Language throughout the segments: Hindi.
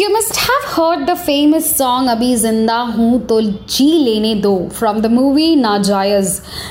You must have heard the famous song Abhi Zinda Hoon To Ji Lene Do from the movie Najayaz.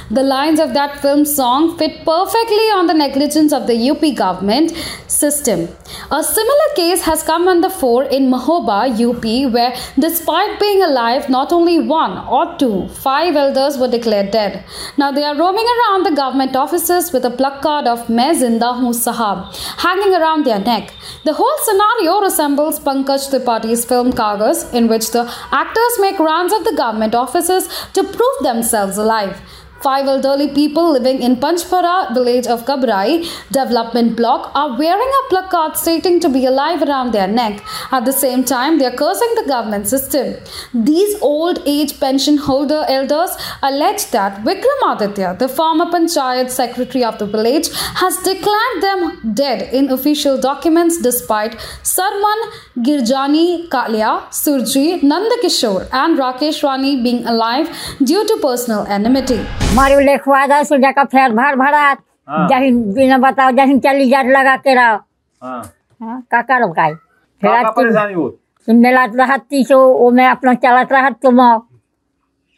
The lines of that film song fit perfectly on the negligence of the UP government system. A similar case has come on the fore in Mahoba, UP, where despite being alive, not only one or two, five elders were declared dead. Now they are roaming around the government offices with a placard of Main Zinda Hoon Sahab hanging around their neck. The whole scenario resembles Pankaj Tripathi's film Kagas, in which the actors make rounds of the government offices to prove themselves alive. Five elderly people living in Panchpara village of Kabrai development block are wearing a placard stating to be alive around their neck. At the same time, they are cursing the government system. These old age pension holder elders allege that Vikramaditya, the former panchayat secretary of the village, has declared them dead in official documents despite Sarman Girjani Kalia, Surji, Nandakishore, and Rakesh Rani being alive due to personal enmity. मारे लिखवा दो सो जाकर फेर भर भरा हाँ। जहिन बिना बताओ जहिन चली जाट लगा के रहो। हाँ। हाँ, का करो काई फिर हो मिलत रहत तीसो वो मैं अपना चलत रहत तुम अब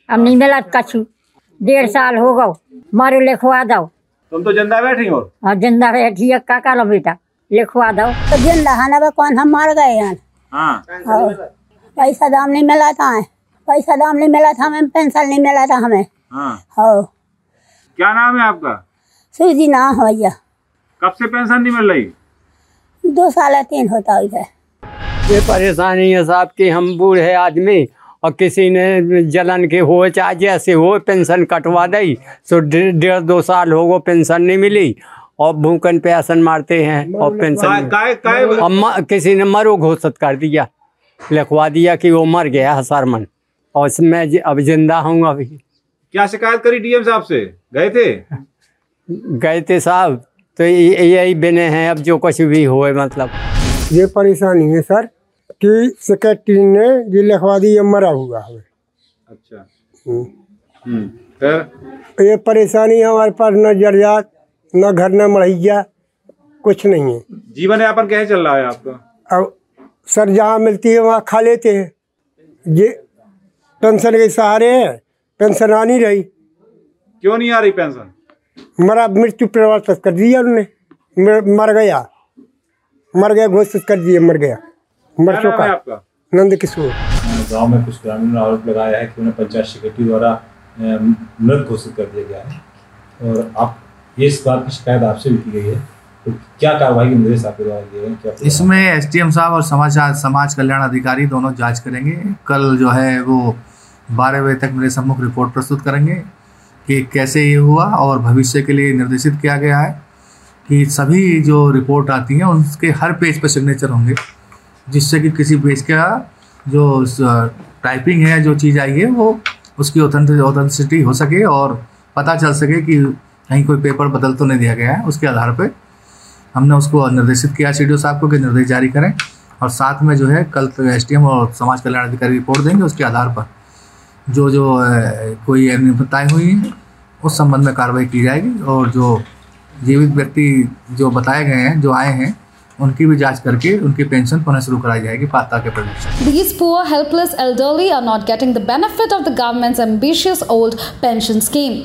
नहीं मिलत कछु। डेढ़ साल हो गो मारे लिखवा दो तुम तो ज़िंदा बैठी हो। और ज़िंदा रहे ठीक का करो बेटा? लिखवा दो तो ज़िंदा है ना कौन हम मर गए हैं? हाँ। हाँ। पैसा दाम नहीं मिला था पैसा दाम नहीं मिला था हमें पेंशन नहीं मिला था हमें। हाँ। हो। क्या नाम है आपका? सूजी ना हो भैया। कब से पेंशन नहीं मिल रही? दो साल तीन होता इधर। ये परेशानी है साहब कि हम बूढ़े आदमी और किसी ने जलन के हो चाहे जैसे हो पेंशन कटवा दई तो डेढ़ दो साल हो गो पेंशन नहीं मिली और भूखन आसन मारते हैं और पेंशन काय काय और किसी ने मरो घोषित कर दिया लिखवा दिया कि वो मर गया है सरमन और मैं अब ज़िंदा हूँ अभी। क्या शिकायत करी डीएम साहब से? गए थे? गए थे साहब। तो यही बने हैं अब जो कुछ भी होए मतलब। ये परेशानी है सर कि सेक्रेटरी ने ये लिखवा दी ये मरा हुआ है। अच्छा। हम्म। हम्म फिर? ये परेशानी हमारे पास न जरियात न घर न मढ़ैया कुछ नहीं है। जीवन यापन कैसे चल रहा है आपका? अब सर जहाँ मिलती है वहाँ खा लेते हैं। ये पेंशन के सहारे है। पेंशन आ नहीं रही। क्यों नहीं आ रही पेंशन? मरा मृत्यु प्रवर्तित कर दिया उन्होंने मर मर गया। मर गया घोषित कर दिए मर गया। मर चुका। नंद किशोर। गाँव में कुछ ग्रामीणों ने आरोप लगाया है कि उन्हें पंचायत सेक्रेटरी द्वारा मृत घोषित कर दिया गया है। और आप ये इस बात की शिकायत आपसे भी की गई है। तो क्या कार्रवाई के निर्देश आपके द्वारा दिए क्या इसमें एसडीएम साहब और समाचार समाज कल्याण अधिकारी दोनों जाँच करेंगे। कल जो है वो बारह बजे तक मेरे सम्मुख रिपोर्ट प्रस्तुत करेंगे कि कैसे ये हुआ और भविष्य के लिए निर्देशित किया गया है कि सभी जो रिपोर्ट आती हैं, उनके हर पेज पर सिग्नेचर होंगे, जिससे कि किसी पेज का जो टाइपिंग है, जो चीज़ आई है, वो उसकी ऑथेंटिसिटी हो सके और पता चल सके कि कहीं कोई पेपर बदल तो नहीं दिया गया है। उसके आधार पर हमने उसको निर्देशित किया सी साहब को कि निर्देश जारी करें और साथ में जो है कल तो एस और समाज कल्याण अधिकारी रिपोर्ट देंगे उसके आधार पर। जो जो कोई अनियमितताएँ हुई हैं, उस संबंध में कार्रवाई की जाएगी और जो जीवित व्यक्ति जो बताए गए हैं, जो आए हैं उनकी भी जाँच करके उनकी पेंशन पुनः शुरू कराई जाएगी पात्रता के प्रदेश These poor, helpless elderly are not getting the benefit of the government's ambitious old pension scheme.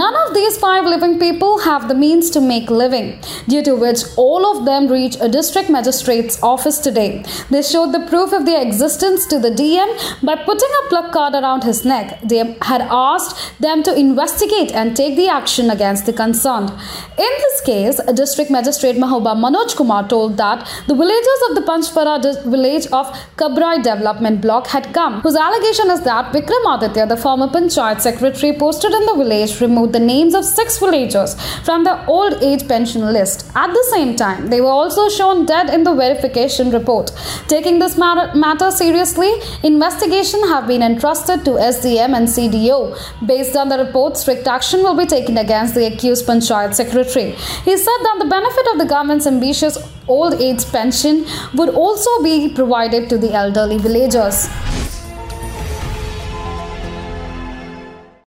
None of these five living people have the means to make living, due to which all of them reach a district magistrate's office today. They showed the proof of their existence to the DM by putting a placard around his neck. They had asked them to investigate and take the action against the concerned. In this case, District Magistrate Mahoba Manoj Kumar told that the villagers of the Panchpara village of Kabrai development block had come, whose allegation is that Vikram Aditya, the former Panchayat secretary posted in the village, removed the names of six villagers from the old age pension list. At the same time, they were also shown dead in the verification report. Taking this matter, matter seriously, investigation have been entrusted to SDM and CDO. Based on the report, strict action will be taken against the accused Panchayat secretary. He said that the benefit of the government's ambitious old age pension would also be provided to the elderly villagers.